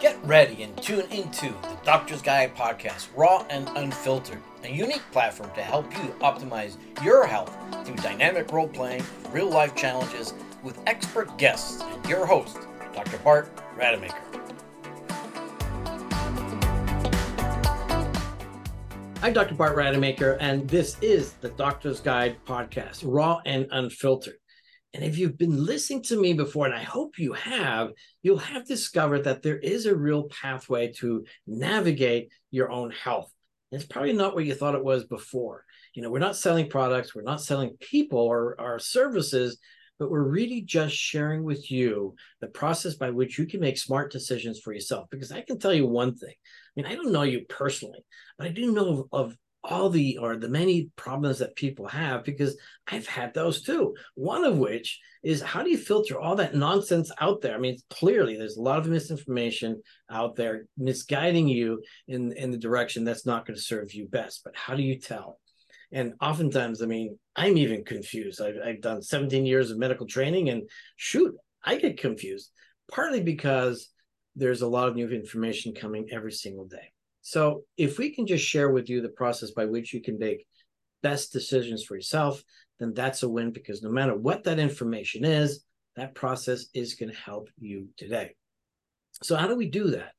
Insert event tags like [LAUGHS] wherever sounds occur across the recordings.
Get ready and tune into the Doctor's Guide podcast, raw and unfiltered, a unique platform to help you optimize your health through dynamic role playing, real life challenges with expert guests and your host, Dr. Bart Rademaker. I'm Dr. Bart Rademaker, and this is the Doctor's Guide podcast, raw and unfiltered. And if you've been listening to me before, and I hope you have, you'll have discovered that there is a real pathway to navigate your own health. It's probably not what you thought it was before. You know, we're not selling products, we're not selling people or, or services, but we're really just sharing with you the process by which you can make smart decisions for yourself. Because I can tell you one thing. I mean, I don't know you personally, but I do know of, of all the or the many problems that people have because I've had those too. One of which is how do you filter all that nonsense out there? I mean, clearly there's a lot of misinformation out there misguiding you in in the direction that's not going to serve you best. But how do you tell? And oftentimes, I mean, I'm even confused. I've, I've done 17 years of medical training, and shoot, I get confused. Partly because there's a lot of new information coming every single day. So if we can just share with you the process by which you can make best decisions for yourself, then that's a win because no matter what that information is, that process is going to help you today. So how do we do that?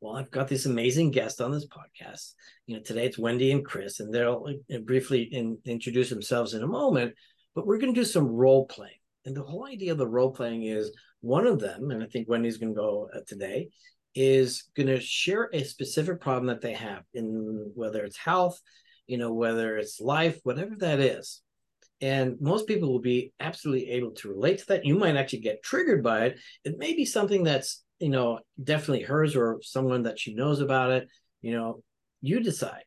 Well, I've got this amazing guest on this podcast. You know, today it's Wendy and Chris, and they'll uh, briefly in, introduce themselves in a moment. But we're going to do some role playing, and the whole idea of the role playing is one of them, and I think Wendy's going to go uh, today, is going to share a specific problem that they have in whether it's health, you know, whether it's life, whatever that is. And most people will be absolutely able to relate to that. You might actually get triggered by it. It may be something that's, you know, definitely hers or someone that she knows about it. You know, you decide.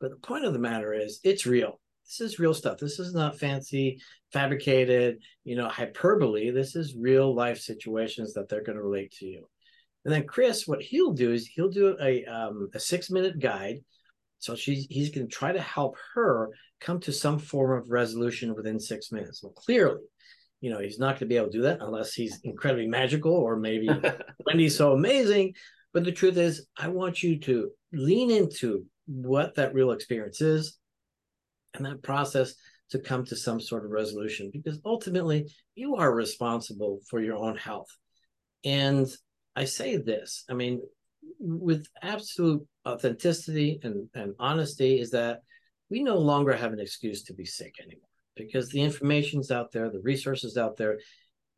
But the point of the matter is, it's real. This is real stuff. This is not fancy, fabricated, you know, hyperbole. This is real life situations that they're going to relate to you. And then Chris, what he'll do is he'll do a um, a six minute guide. So she's he's going to try to help her come to some form of resolution within six minutes. Well, clearly, you know, he's not going to be able to do that unless he's incredibly magical or maybe [LAUGHS] Wendy's so amazing. But the truth is, I want you to lean into what that real experience is and that process to come to some sort of resolution because ultimately you are responsible for your own health. And I say this, I mean, with absolute authenticity and, and honesty, is that we no longer have an excuse to be sick anymore because the information's out there, the resources out there.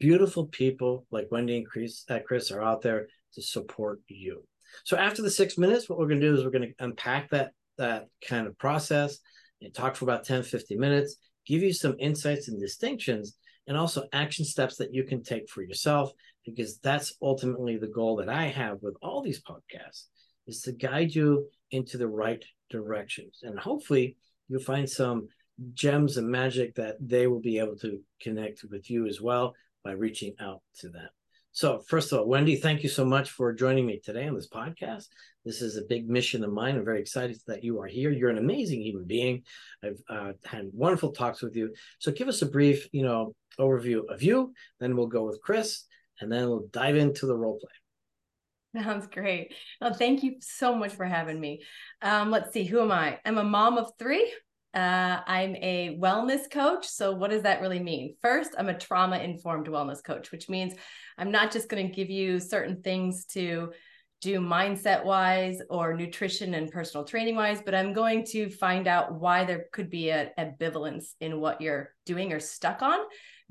Beautiful people like Wendy and Chris, uh, Chris are out there to support you. So after the six minutes, what we're going to do is we're going to unpack that that kind of process and talk for about 10, 15 minutes, give you some insights and distinctions, and also action steps that you can take for yourself because that's ultimately the goal that I have with all these podcasts is to guide you into the right directions. And hopefully you'll find some gems and magic that they will be able to connect with you as well by reaching out to them. So, first of all, Wendy, thank you so much for joining me today on this podcast. This is a big mission of mine. I'm very excited that you are here. You're an amazing human being. I've uh, had wonderful talks with you. So, give us a brief, you know, overview of you. Then we'll go with Chris, and then we'll dive into the role play. Sounds great. Well, thank you so much for having me. Um, let's see, who am I? I'm a mom of three. Uh, I'm a wellness coach. So, what does that really mean? First, I'm a trauma informed wellness coach, which means I'm not just going to give you certain things to do mindset wise or nutrition and personal training wise, but I'm going to find out why there could be an ambivalence in what you're doing or stuck on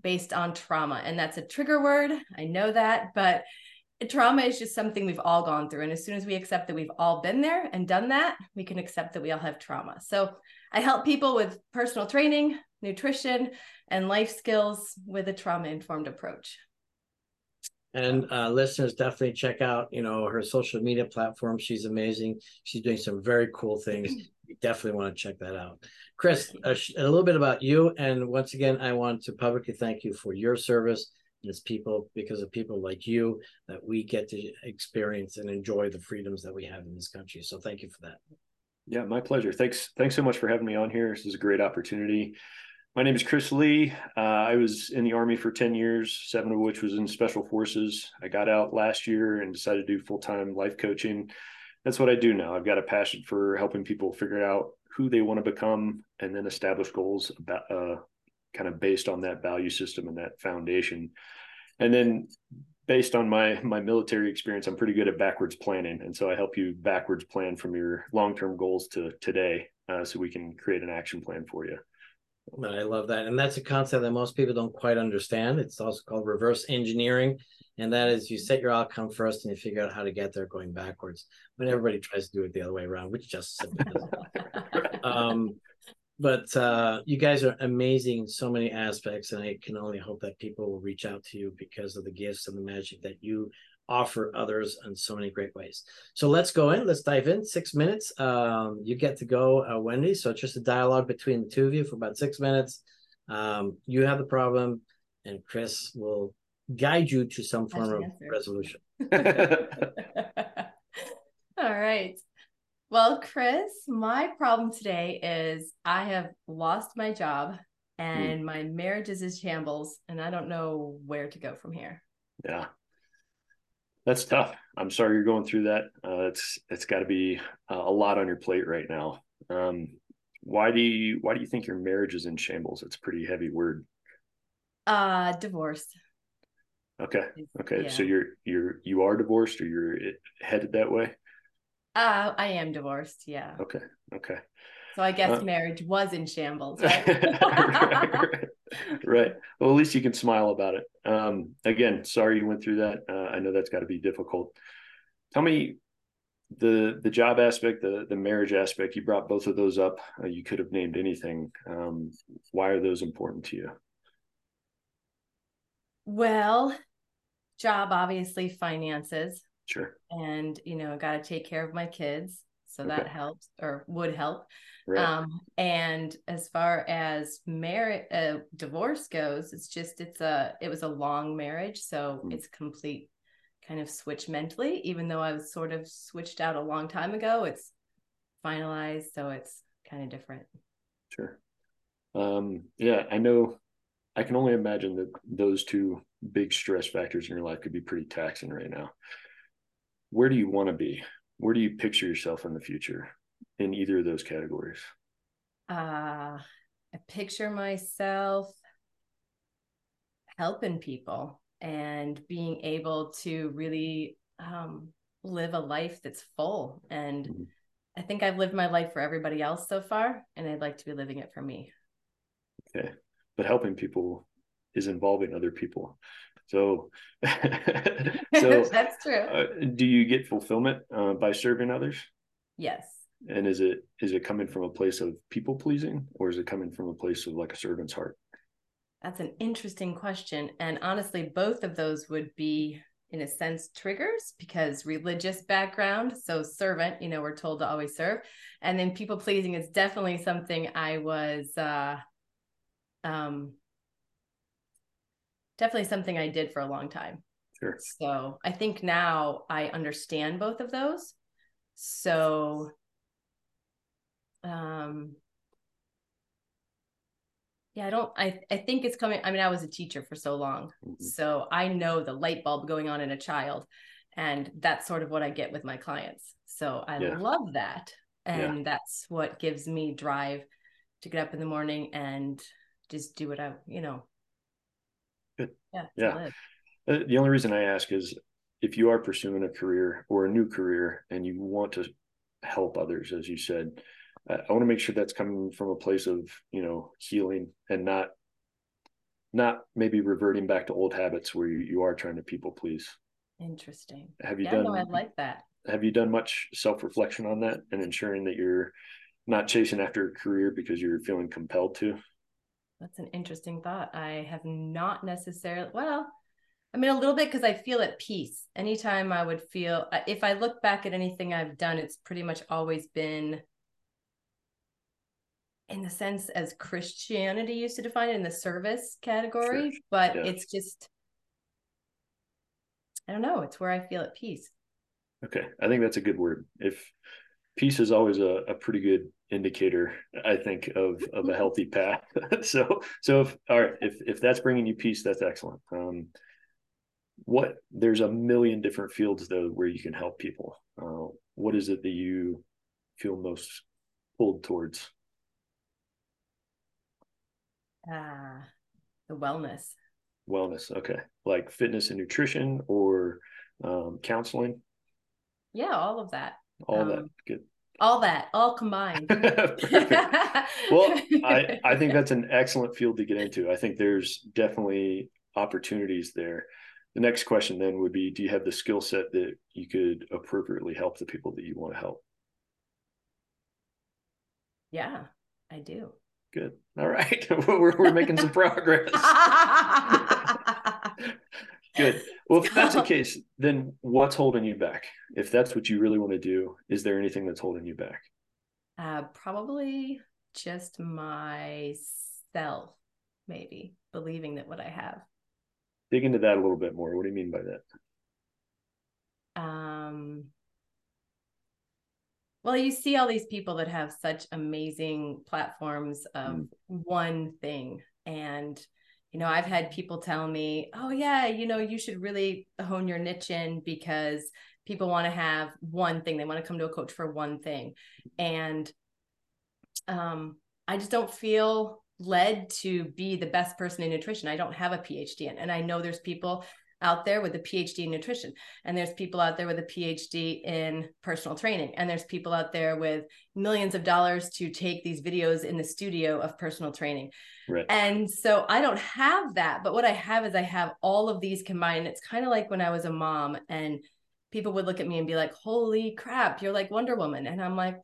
based on trauma. And that's a trigger word. I know that, but trauma is just something we've all gone through. And as soon as we accept that we've all been there and done that, we can accept that we all have trauma. So I help people with personal training, nutrition, and life skills with a trauma informed approach. And uh, listeners, definitely check out, you know, her social media platform. She's amazing. She's doing some very cool things. You definitely want to check that out. Chris, a, a little bit about you. And once again, I want to publicly thank you for your service and it's people because of people like you that we get to experience and enjoy the freedoms that we have in this country. So thank you for that. Yeah, my pleasure. Thanks. Thanks so much for having me on here. This is a great opportunity. My name is Chris Lee. Uh, I was in the Army for 10 years, seven of which was in Special Forces. I got out last year and decided to do full time life coaching. That's what I do now. I've got a passion for helping people figure out who they want to become and then establish goals about, uh, kind of based on that value system and that foundation. And then based on my my military experience, I'm pretty good at backwards planning, and so I help you backwards plan from your long term goals to today, uh, so we can create an action plan for you. I love that. And that's a concept that most people don't quite understand. It's also called reverse engineering. And that is you set your outcome first and you figure out how to get there going backwards when everybody tries to do it the other way around, which just simply doesn't [LAUGHS] um, but uh, you guys are amazing in so many aspects. And I can only hope that people will reach out to you because of the gifts and the magic that you offer others in so many great ways. So let's go in. Let's dive in. Six minutes. Um, you get to go, uh, Wendy. So it's just a dialogue between the two of you for about six minutes. Um, you have the problem, and Chris will guide you to some form of resolution. [LAUGHS] [LAUGHS] All right. Well, Chris, my problem today is I have lost my job hmm. and mm. my marriage is in shambles, and I don't know where to go from here. Yeah that's tough. I'm sorry you're going through that. Uh, it's it's got to be uh, a lot on your plate right now. Um, why do you why do you think your marriage is in shambles? It's a pretty heavy word. Uh, divorce. Okay. Okay. Yeah. So you're you're you are divorced, or you're headed that way. Uh, I am divorced. Yeah. Okay. Okay. So I guess uh, marriage was in shambles. Right? [LAUGHS] right, right, right, Well, at least you can smile about it. Um, again, sorry you went through that. Uh, I know that's got to be difficult. Tell me the the job aspect, the the marriage aspect. You brought both of those up. Uh, you could have named anything. Um, why are those important to you? Well, job obviously finances. Sure. And you know, I got to take care of my kids so okay. that helps or would help right. um and as far as marriage uh, divorce goes it's just it's a it was a long marriage so mm. it's complete kind of switch mentally even though i was sort of switched out a long time ago it's finalized so it's kind of different sure um yeah i know i can only imagine that those two big stress factors in your life could be pretty taxing right now where do you want to be where do you picture yourself in the future in either of those categories? Uh, I picture myself helping people and being able to really um, live a life that's full. And mm-hmm. I think I've lived my life for everybody else so far, and I'd like to be living it for me. Okay. But helping people is involving other people. So, [LAUGHS] so that's true. Uh, do you get fulfillment uh, by serving others? Yes. And is it is it coming from a place of people pleasing, or is it coming from a place of like a servant's heart? That's an interesting question, and honestly, both of those would be in a sense triggers because religious background so servant you know we're told to always serve and then people pleasing is definitely something i was uh um definitely something I did for a long time. Sure. So I think now I understand both of those. So um yeah, I don't I I think it's coming I mean I was a teacher for so long. Mm-hmm. So I know the light bulb going on in a child and that's sort of what I get with my clients. So I yeah. love that. And yeah. that's what gives me drive to get up in the morning and just do what I, you know, yeah. Yeah. Uh, the only reason I ask is if you are pursuing a career or a new career and you want to help others, as you said, I want to make sure that's coming from a place of, you know, healing and not, not maybe reverting back to old habits where you, you are trying to people please. Interesting. Have you yeah, done, no, I like that. Have you done much self reflection on that and ensuring that you're not chasing after a career because you're feeling compelled to? That's an interesting thought. I have not necessarily, well, I mean, a little bit because I feel at peace. Anytime I would feel, uh, if I look back at anything I've done, it's pretty much always been in the sense as Christianity used to define it in the service category, but yeah. it's just, I don't know, it's where I feel at peace. Okay. I think that's a good word. If, peace is always a, a pretty good indicator, I think, of of a healthy path. [LAUGHS] so so if all right, if if that's bringing you peace, that's excellent. Um, what there's a million different fields though where you can help people. Uh, what is it that you feel most pulled towards? Ah, uh, the wellness. Wellness, okay, like fitness and nutrition or um, counseling. Yeah, all of that. All um, that good. All that, all combined. [LAUGHS] well, I I think that's an excellent field to get into. I think there's definitely opportunities there. The next question then would be: Do you have the skill set that you could appropriately help the people that you want to help? Yeah, I do. Good. All right. [LAUGHS] we're, we're making some progress. [LAUGHS] Good. Well, if that's the [LAUGHS] case, then what's holding you back? If that's what you really want to do, is there anything that's holding you back? Uh, probably just myself, maybe believing that what I have. Dig into that a little bit more. What do you mean by that? Um, well, you see all these people that have such amazing platforms of mm. one thing. And, you know, I've had people tell me, oh, yeah, you know, you should really hone your niche in because people want to have one thing. They want to come to a coach for one thing. And um, I just don't feel led to be the best person in nutrition. I don't have a PhD in, and I know there's people out there with a PhD in nutrition, and there's people out there with a PhD in personal training, and there's people out there with millions of dollars to take these videos in the studio of personal training. Right. And so I don't have that, but what I have is I have all of these combined. It's kind of like when I was a mom and people would look at me and be like, "Holy crap, you're like Wonder Woman." And I'm like,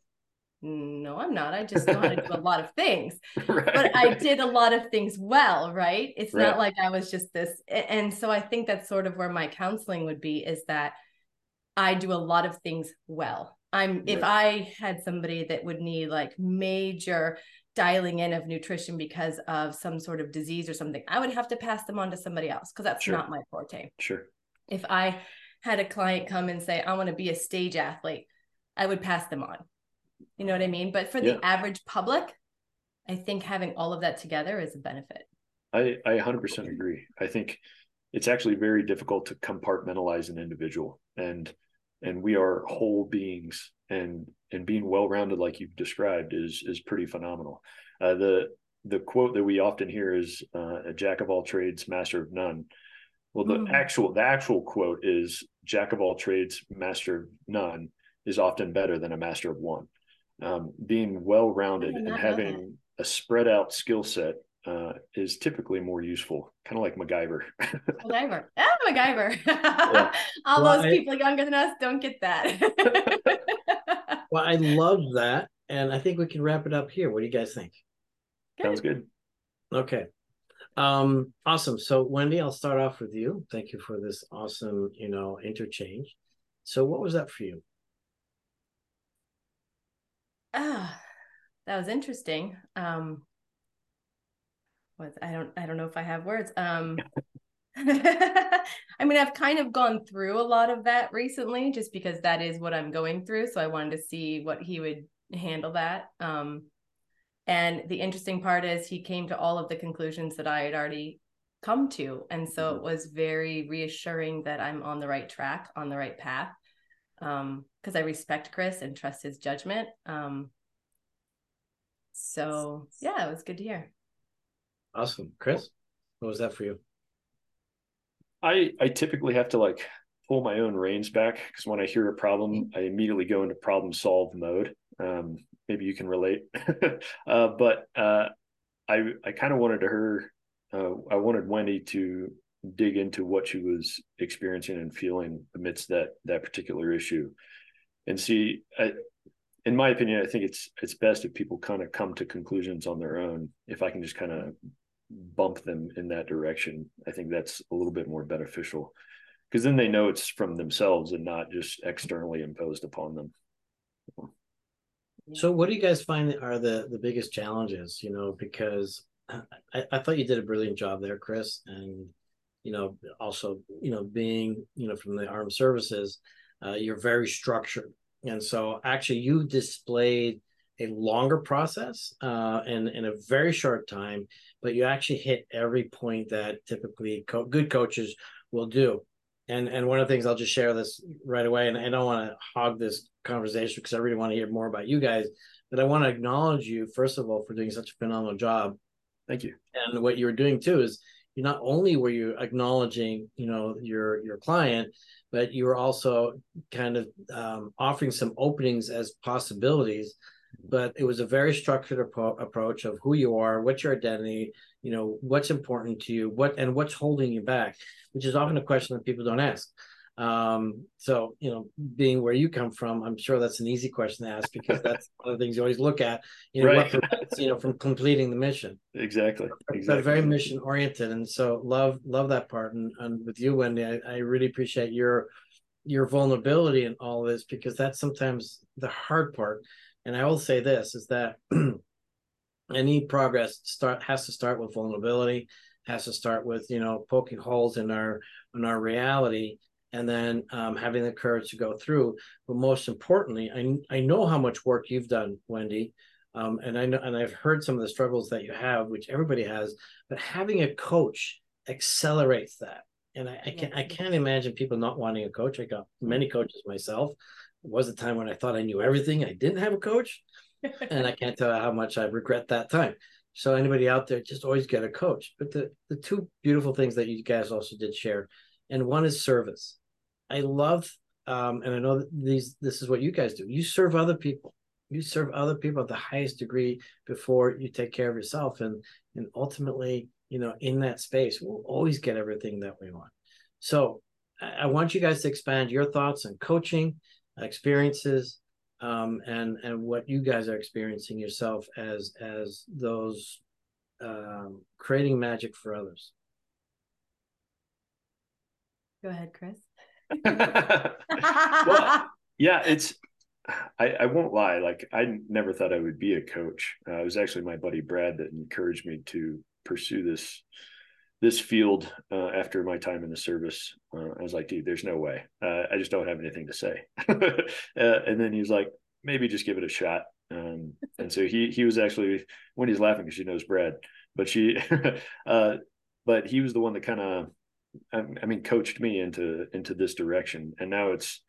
no i'm not i just know how to do a [LAUGHS] lot of things right. but i did a lot of things well right it's right. not like i was just this and so i think that's sort of where my counseling would be is that i do a lot of things well i'm right. if i had somebody that would need like major dialing in of nutrition because of some sort of disease or something i would have to pass them on to somebody else because that's sure. not my forte sure if i had a client come and say i want to be a stage athlete i would pass them on you know what I mean? But for the yeah. average public, I think having all of that together is a benefit. I, I 100% agree. I think it's actually very difficult to compartmentalize an individual and and we are whole beings and and being well-rounded like you've described is is pretty phenomenal. Uh, the the quote that we often hear is uh, a jack of all trades, master of none. Well, the mm. actual the actual quote is jack of all trades, master of none is often better than a master of one um, being well rounded and having a spread out skill set uh, is typically more useful, kind of like MacGyver. [LAUGHS] MacGyver. Ah, MacGyver. Yeah. [LAUGHS] All well, those I, people younger than us don't get that. [LAUGHS] well, I love that. And I think we can wrap it up here. What do you guys think? Good. Sounds good. Okay. Um, awesome. So Wendy, I'll start off with you. Thank you for this awesome, you know, interchange. So what was that for you? Ah, that was interesting. Um, was I don't I don't know if I have words. Um, [LAUGHS] I mean, I've kind of gone through a lot of that recently, just because that is what I'm going through. So I wanted to see what he would handle that. Um, and the interesting part is he came to all of the conclusions that I had already come to, and so it mm-hmm. was very reassuring that I'm on the right track, on the right path because I respect Chris and trust his judgment. Um so yeah, it was good to hear. Awesome. Chris, what was that for you? I I typically have to like pull my own reins back because when I hear a problem, mm-hmm. I immediately go into problem solve mode. Um, maybe you can relate. [LAUGHS] uh, but uh, I I kind of wanted to her uh, I wanted Wendy to dig into what she was experiencing and feeling amidst that that particular issue. And see I, in my opinion i think it's it's best if people kind of come to conclusions on their own. If i can just kind of bump them in that direction i think that's a little bit more beneficial. Because then they know it's from themselves and not just externally imposed upon them. So what do you guys find are the the biggest challenges you know because [CLEARS THROAT] I, I thought you did a brilliant job there chris and you know, also, you know, being, you know, from the armed services, uh, you're very structured. and so actually you displayed a longer process uh, in in a very short time, but you actually hit every point that typically co- good coaches will do. And and one of the things I'll just share this right away, and I don't want to hog this conversation because I really want to hear more about you guys, but I want to acknowledge you first of all for doing such a phenomenal job. Thank you. And what you're doing too is you not only were you acknowledging you know your your client but you were also kind of um, offering some openings as possibilities. But it was a very structured approach of who you are what's your identity you know what's important to you what and what's holding you back which is often a question that people don't ask um, so you know being where you come from i'm sure that's an easy question to ask because that's [LAUGHS] one of the things you always look at you know right. what you know from completing the mission. Exactly. Exactly but very mission oriented. And so love love that part. And, and with you wendy I, I really appreciate your your vulnerability in all this because that's sometimes the hard part. And I will say this is that [CLEARS THROAT] any progress start has to start with vulnerability, has to start with you know poking holes in our in our reality, and then um, having the courage to go through. But most importantly, I I know how much work you've done, Wendy. Um, and I know, and I've heard some of the struggles that you have, which everybody has. But having a coach accelerates that, and I, I can I can't imagine people not wanting a coach. I got many coaches myself, was a time when I thought I knew everything. I didn't have a coach, and I can't tell you how much I regret that time. So anybody out there, just always get a coach. But the the two beautiful things that you guys also did share, and one is service. I love, um, and I know these. This is what you guys do. You serve other people. You serve other people at the highest degree before you take care of yourself, and and ultimately, you know, in that space, we'll always get everything that we want. So I want you guys to expand your thoughts on coaching experiences um, and and what you guys are experiencing yourself as as those um, creating magic for others. Go ahead, Chris. [LAUGHS] well, [LAUGHS] yeah, it's. I, I won't lie. Like I never thought I would be a coach. Uh, it was actually my buddy Brad that encouraged me to pursue this this field uh, after my time in the service. Uh, I was like, dude, there's no way. Uh, I just don't have anything to say. [LAUGHS] Uh, and then he's like, maybe just give it a shot. Um, and so he he was actually when he's laughing because she knows Brad, but she, uh, but he was the one that kind of, I, mean, coached me into into this direction. And now it's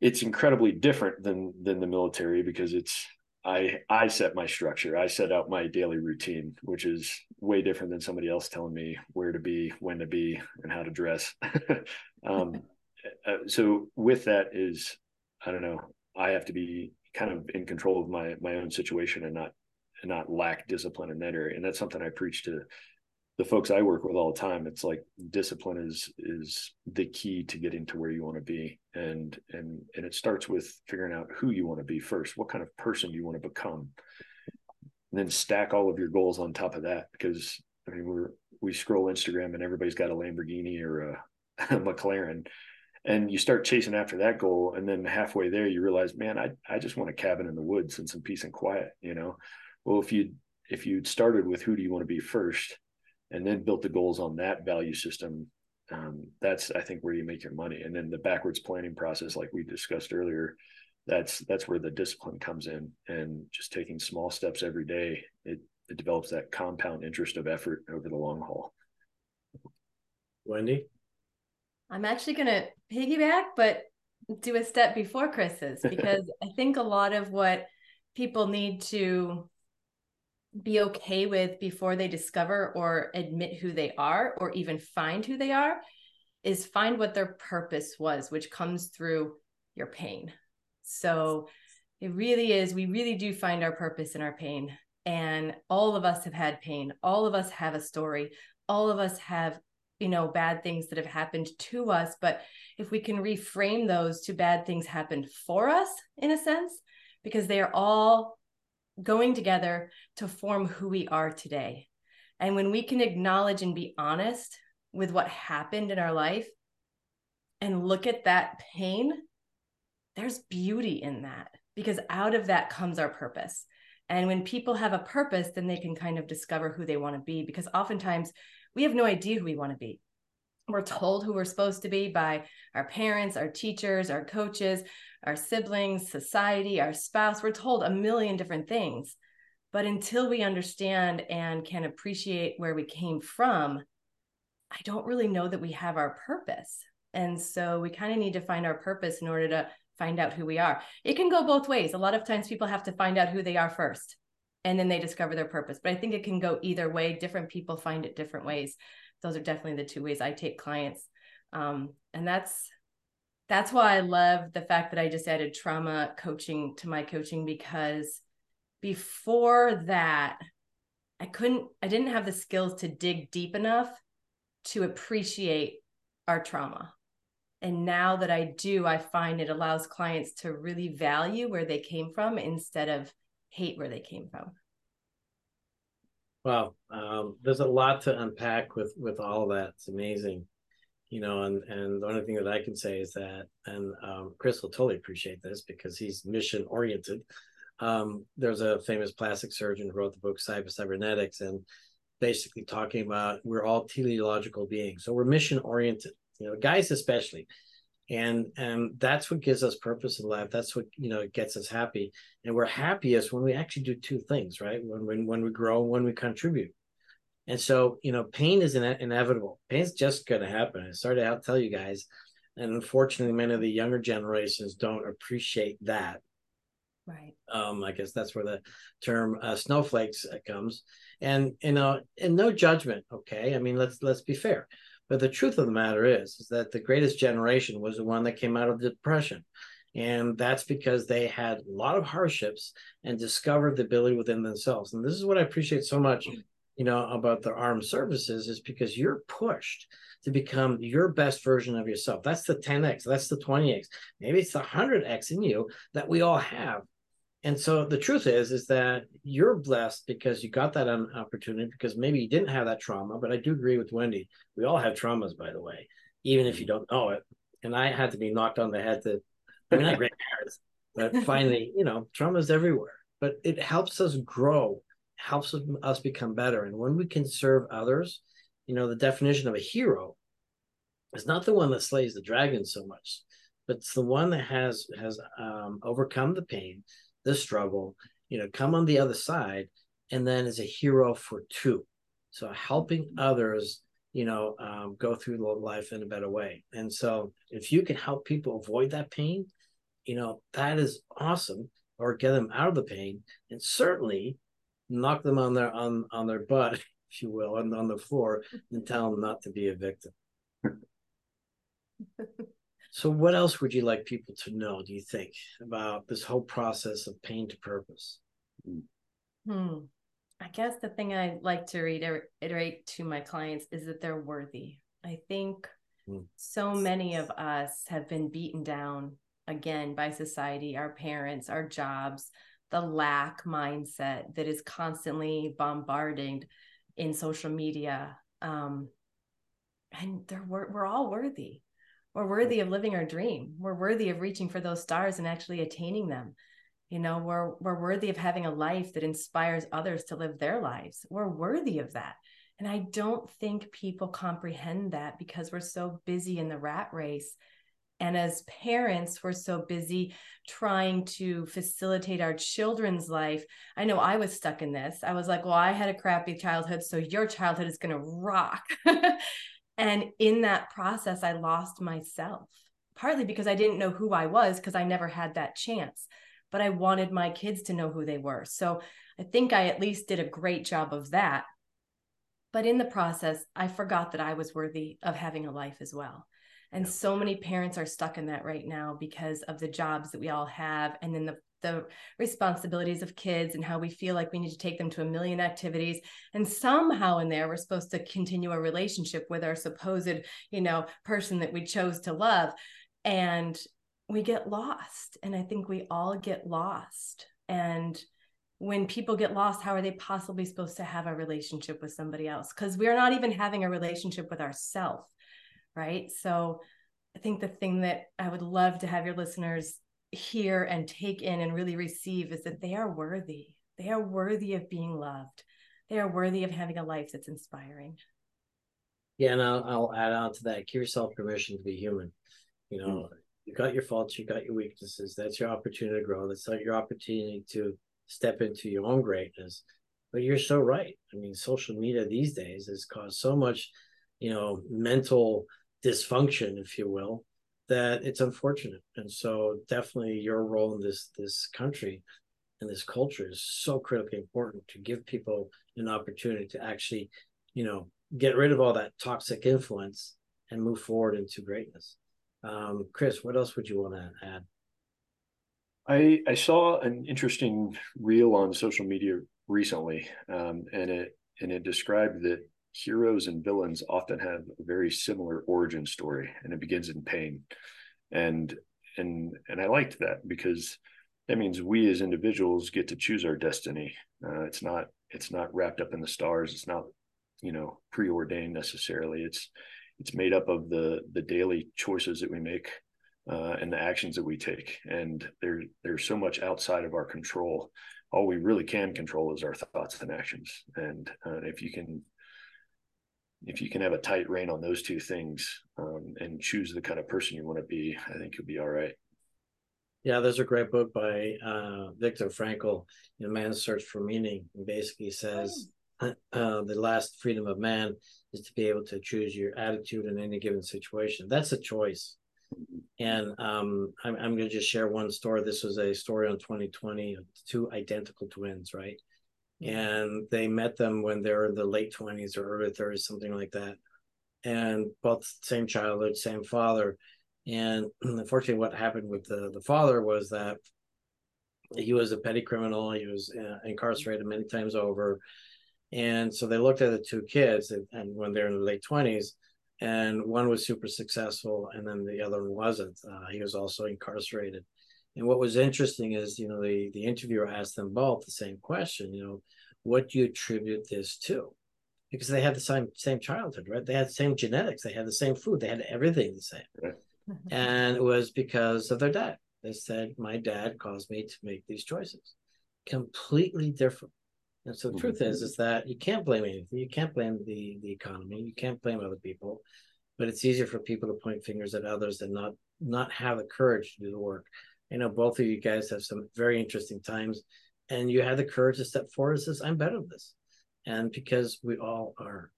it's incredibly different than than the military because it's I I set my structure. I set out my daily routine, which is way different than somebody else telling me where to be, when to be, and how to dress. [LAUGHS] um, uh, so with that is, I don't know, I have to be kind of in control of my my own situation and not and not lack discipline in that area. And that's something I preach to the folks I work with all the time, it's like discipline is is the key to getting to where you want to be, and and and it starts with figuring out who you want to be first. What kind of person do you want to become? And then stack all of your goals on top of that, because I mean we're we scroll Instagram and everybody's got a Lamborghini or a, [LAUGHS] a McLaren, and you start chasing after that goal, and then halfway there you realize, man, I I just want a cabin in the woods and some peace and quiet, you know. Well, if you if you started with who do you want to be first and then built the goals on that value system um, that's i think where you make your money. And then the backwards planning process like we discussed earlier that's that's where the discipline comes in and just taking small steps every day it it develops that compound interest of effort over the long haul. Wendy? I'm actually going to piggyback but do a step before chris's because [LAUGHS] i think a lot of what people need to be okay with before they discover or admit who they are or even find who they are is find what their purpose was which comes through your pain. So it really is we really do find our purpose in our pain. And all of us have had pain. All of us have a story. All of us have you know bad things that have happened to us. But if we can reframe those to bad things happened for us in a sense because they are all going together to form who we are today. And when we can acknowledge and be honest with what happened in our life and look at that pain, there's beauty in that because out of that comes our purpose. And when people have a purpose, then they can kind of discover who they want to be because oftentimes we have no idea who we want to be. We're told who we're supposed to be by our parents, our teachers, our coaches, our siblings, society, our spouse. We're told a million different things. But until we understand and can appreciate where we came from, I don't really know that we have our purpose. And so we kind of need to find our purpose in order to find out who we are. It can go both ways. A lot of times people have to find out who they are first and then they discover their purpose. But I think it can go either way. Different people find it different ways. Those are definitely the two ways I take clients. Um, and that's that's why I love the fact that I just added trauma coaching to my coaching because before that, I couldn't, I didn't have the skills to dig deep enough to appreciate our trauma. And now that I do, I find it allows clients to really value where they came from instead of hate where they came from. Wow, um, there's a lot to unpack with with all that. It's amazing, you know. And and the only thing that I can say is that, and um, Chris will totally appreciate this because he's mission oriented. Um, there's a famous plastic surgeon who wrote the book Psycho-Cybernetics, and basically talking about we're all teleological beings, so we're mission oriented you know guys especially and and that's what gives us purpose in life. That's what you know gets us happy. And we're happiest when we actually do two things right? When when, when we grow when we contribute. And so you know pain is ine- inevitable. Pain's just going to happen. I started out tell you guys and unfortunately many of the younger generations don't appreciate that. Right. Um i guess that's where the term uh, snowflakes uh, comes. And you know and no judgment okay? I mean let's let's be fair but the truth of the matter is, is that the greatest generation was the one that came out of the depression. And that's because they had a lot of hardships and discovered the ability within themselves. And this is what I appreciate so much, you know, about the armed services is because you're pushed to become your best version of yourself. That's the 10x, that's the 20x, maybe it's the 100x in you that we all have and so the truth is is that you're blessed because you got that opportunity because maybe you didn't have that trauma but i do agree with wendy. We all have traumas by the way even if you don't know it. And i had to be knocked on the head to i mean not great parents but [LAUGHS] finally you know traumas everywhere. But it helps us grow helps us become better. And when we can serve others you know the definition of a hero is not the one that slays the dragon so much but it's the one that has has um, overcome the pain the struggle, you know, come on the other side, and then is a hero for two. So helping others, you know, um, go through life in a better way. And so if you can help people avoid that pain, you know, that is awesome, or get them out of the pain, and certainly knock them on their on on their butt, [LAUGHS] if you will, on, on the floor, and tell them not to be a victim. [LAUGHS] So, what else would you like people to know, do you think, about this whole process of pain to purpose? Hmm. I guess the thing I like to reiterate to my clients is that they're worthy. I think hmm. so many of us have been beaten down again by society, our parents, our jobs, the lack mindset that is constantly bombarded in social media. Um, and they're we're all worthy we're worthy of living our dream. We're worthy of reaching for those stars and actually attaining them. You know we're we're worthy of having a life that inspires others to live their lives. We're worthy of that. And i don't think people comprehend that because we're so busy in the rat race. And as parents we're so busy trying to facilitate our children's life. I know i was stuck in this. I was like well i had a crappy childhood so your childhood is going to rock [LAUGHS] And in that process, I lost myself, partly because I didn't know who I was because I never had that chance. But I wanted my kids to know who they were. So I think I at least did a great job of that. But in the process, I forgot that I was worthy of having a life as well. And so many parents are stuck in that right now because of the jobs that we all have and then the the responsibilities of kids and how we feel like we need to take them to a million activities. And somehow in there we're supposed to continue a relationship with our supposed you know person that we chose to love. And we get lost and i think we all get lost. And when people get lost how are they possibly supposed to have a relationship with somebody else? Because we're not even having a relationship with ourselves right? So i think the thing that i would love to have your listeners hear and take in and really receive is that they are worthy. They are worthy of being loved. They are worthy of having a life that's inspiring. Yeah, and I'll, I'll add on to that. Give yourself permission to be human. You know, mm. you got your faults, you got your weaknesses. That's your opportunity to grow. That's not your opportunity to step into your own greatness. But you're so right. I mean, social media these days has caused so much, you know, mental dysfunction, if you will, that it's unfortunate. And so definitely your role in this this country and this culture is so critically important to give people an opportunity to actually, you know, get rid of all that toxic influence and move forward into greatness. Um, Chris, what else would you want to add? I I saw an interesting reel on social media recently, um, and it and it described that heroes and villains often have a very similar origin story, and it begins in pain, and and and I liked that because that means we as individuals get to choose our destiny. Uh, it's not it's not wrapped up in the stars. It's not you know preordained necessarily. It's it's made up of the the daily choices that we make uh, and the actions that we take. And there, there's so much outside of our control. All we really can control is our thoughts and actions. And uh, if you can, if you can have a tight rein on those two things um, and choose the kind of person you want to be, I think you'll be all right. Yeah, there's a great book by uh, Viktor Frankl, know, Man's Search for Meaning. And basically says uh, the last freedom of man is to be able to choose your attitude in any given situation. That's a choice. And um, I'm, I'm going to just share one story. This was a story on 2020, two identical twins, right? And they met them when they're in the late 20s or early 30s, something like that. And both same childhood, same father. And [CLEARS THROAT] unfortunately, what happened with the, the father was that he was a petty criminal. He was uh, incarcerated many times over. And so they looked at the two kids, and, and when they're in the late 20s, and one was super successful and then the other one wasn't uh, he was also incarcerated and what was interesting is you know the the interviewer asked them both the same question you know what do you attribute this to because they had the same same childhood right they had the same genetics they had the same food they had everything the same right. and it was because of their dad they said my dad caused me to make these choices completely different and so the mm-hmm. truth is, is that you can't blame anything. You can't blame the the economy. You can't blame other people. But it's easier for people to point fingers at others and not not have the courage to do the work. I know both of you guys have some very interesting times, and you have the courage to step forward and says, "I'm better than this," and because we all are.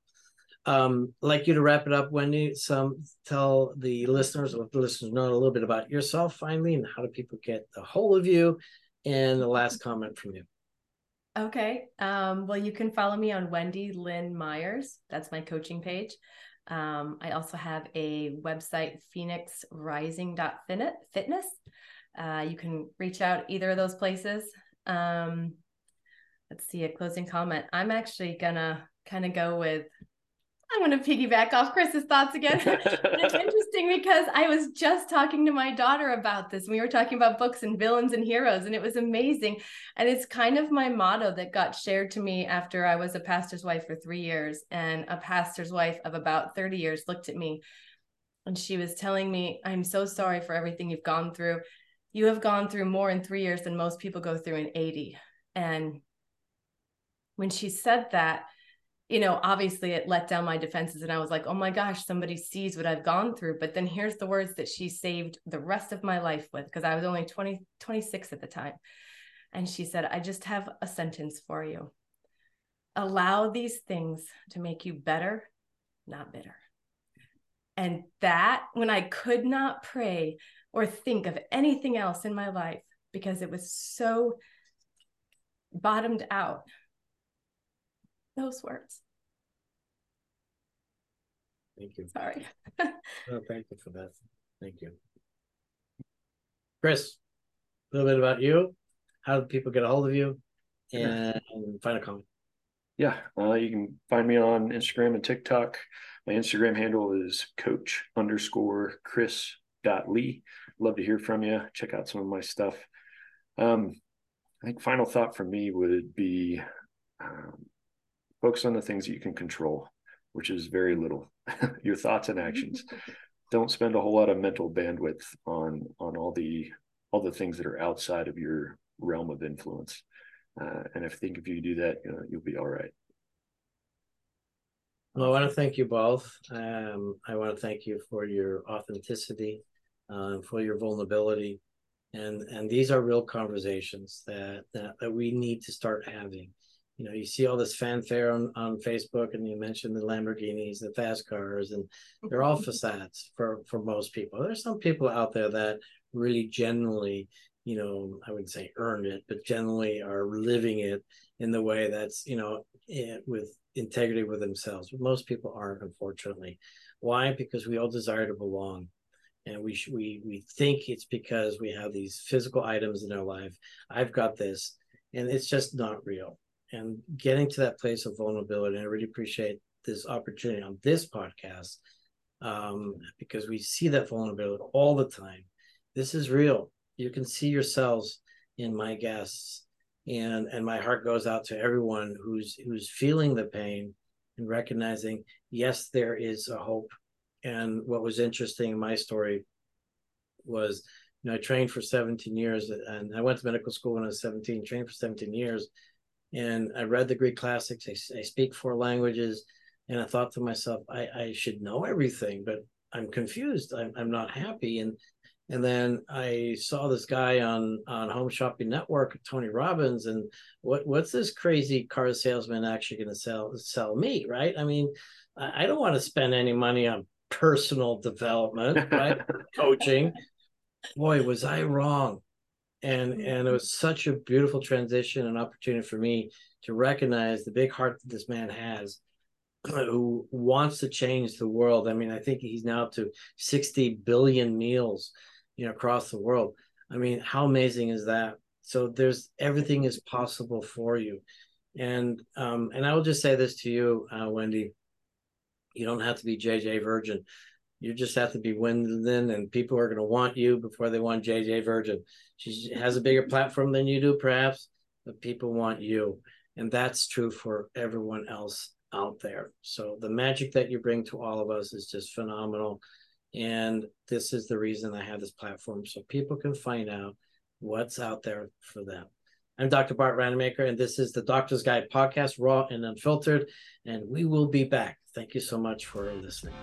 Um, like you to wrap it up, Wendy. Some tell the listeners or the listeners know a little bit about yourself finally, and how do people get the whole of you? And the last comment from you. Okay. Um, well, you can follow me on Wendy Lynn Myers. That's my coaching page. Um, I also have a website, phoenixrising.fitness. Uh, you can reach out either of those places. Um, let's see a closing comment. I'm actually gonna kind of go with I'm going to piggyback off Chris's thoughts again. [LAUGHS] it's [LAUGHS] interesting because I was just talking to my daughter about this. We were talking about books and villains and heroes, and it was amazing. And it's kind of my motto that got shared to me after I was a pastor's wife for three years. And a pastor's wife of about 30 years looked at me and she was telling me, I'm so sorry for everything you've gone through. You have gone through more in three years than most people go through in 80. And when she said that, you know, obviously it let down my defenses. And I was like, oh my gosh, somebody sees what I've gone through. But then here's the words that she saved the rest of my life with, because I was only 20, 26 at the time. And she said, I just have a sentence for you. Allow these things to make you better, not bitter. And that, when I could not pray or think of anything else in my life, because it was so bottomed out, those words. Thank you. Sorry. no, [LAUGHS] thank you for that. Thank you. Chris, a little bit about you. How do people get a hold of you? And final comment. Yeah, uh, you can find me on Instagram and TikTok. My Instagram handle is coach underscore Chris dot Lee. Love to hear from you. Check out some of my stuff. Um, I think final thought for me would be um, focus on the things that you can control, which is very little. [LAUGHS] your thoughts and actions. [LAUGHS] Don't spend a whole lot of mental bandwidth on on all the all the things that are outside of your realm of influence. Uh, and I think if you do that, you know, you'll be all right. Well, I want to thank you both. Um, I want to thank you for your authenticity, uh, for your vulnerability, and and these are real conversations that, that that we need to start having. You know, you see all this fanfare on, on Facebook, and you mentioned the Lamborghinis, the fast cars, and they're all [LAUGHS] facades for for most people. There's some people out there that really genuinely, you know, I wouldn't say earned it, but generally are living it in the way that's you know eh, with integrity with themselves. But most people aren't, unfortunately. Why? Because we all desire to belong and we sh- we we think it's because we have these physical items in our life. I've got this, and it's just not real. And getting to that place of vulnerability, and I really appreciate this opportunity on this podcast um, because we see that vulnerability all the time. This is real. You can see yourselves in my guests, and and my heart goes out to everyone who's who's feeling the pain and recognizing yes, there is a hope and what was interesting in my story was, you know, I trained for 17 years and I went to medical school when I was 17, trained for 17 years. And I read the Greek classics. I, I speak four languages. And I thought to myself, I, I should know everything, but I'm confused. I'm, I'm not happy. And and then I saw this guy on on Home Shopping Network, Tony Robbins, and what what's this crazy car salesman actually going to sell sell me? Right? I mean, I, I don't want to spend any money on personal development, right? [LAUGHS] Coaching. Boy, was I wrong. And and it was such a beautiful transition and opportunity for me to recognize the big heart that this man has [CLEARS THROAT] who wants to change the world. I mean, I think he's now up to 60 billion meals, you know, across the world. I mean, how amazing is that? So there's everything is possible for you. And um, and I will just say this to you, uh, Wendy. You don't have to be JJ Virgin. You just have to be Winston, and people are going to want you before they want JJ Virgin. She has a bigger platform than you do, perhaps, but people want you. And that's true for everyone else out there. So the magic that you bring to all of us is just phenomenal. And this is the reason I have this platform so people can find out what's out there for them. I'm Dr. Bart Rademaker, and this is the Doctor's Guide podcast, raw and unfiltered. And we will be back. Thank you so much for listening.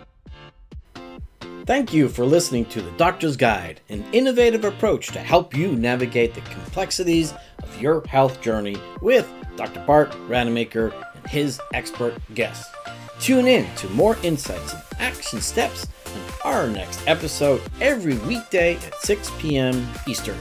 Thank you for listening to The Doctor's Guide, an innovative approach to help you navigate the complexities of your health journey with Dr. Bart Rademaker and his expert guests. Tune in to more insights and action steps in our next episode every weekday at 6 p.m. Eastern.